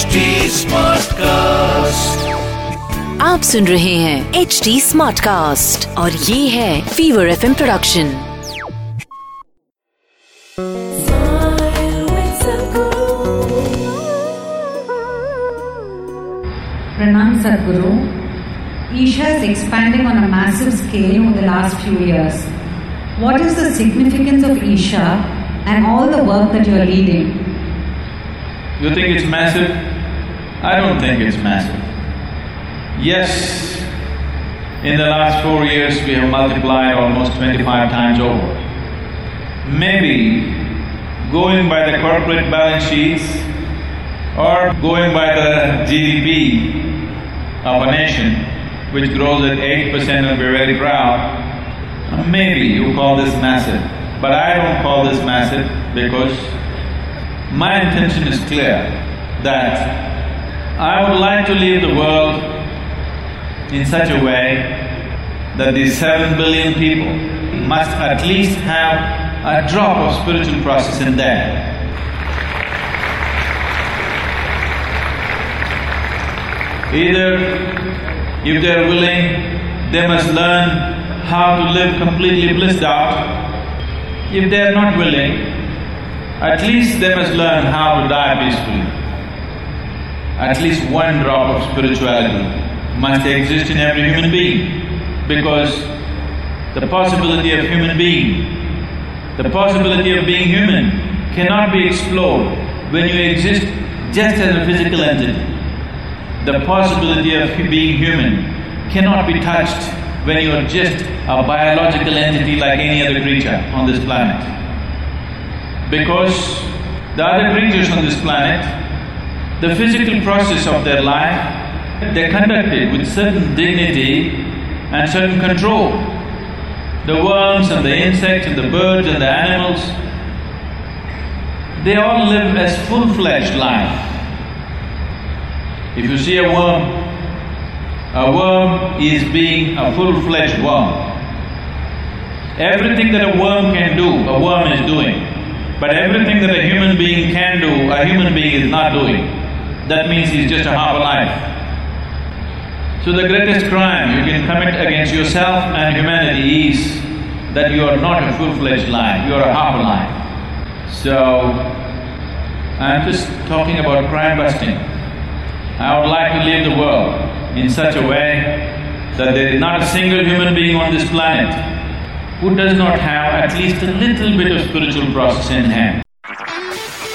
Smartcast. आप सुन रहे हैं एच डी स्मार्ट कास्ट और ये है fever F production Pranam Sadhguru. Isha is expanding on a massive scale over the last few years. What is the significance of Isha and all the work that you are leading? You think it's massive? I don't think it's massive. Yes, in the last four years we have multiplied almost twenty-five times over. Maybe going by the corporate balance sheets or going by the GDP of a nation which grows at eight percent and we're very proud, maybe you call this massive. But I don't call this massive because my intention is clear that I would like to leave the world in such a way that these seven billion people must at least have a drop of spiritual process in them. Either if they're willing, they must learn how to live completely blissed out. If they're not willing, at least they must learn how to die peacefully. At least one drop of spirituality must exist in every human being because the possibility of human being, the possibility of being human cannot be explored when you exist just as a physical entity. The possibility of being human cannot be touched when you are just a biological entity like any other creature on this planet. Because the other creatures on this planet, the physical process of their life, they're conducted with certain dignity and certain control. The worms and the insects and the birds and the animals, they all live as full-fledged life. If you see a worm, a worm is being a full-fledged worm. Everything that a worm can do, a worm is doing. But everything that a human being can do, a human being is not doing. That means he's just a half alive. So the greatest crime you can commit against yourself and humanity is that you are not a full-fledged life, you are a half alive. So, I'm just talking about crime busting. I would like to leave the world in such a way that there is not a single human being on this planet who does not have at least a little bit of spiritual process in hand.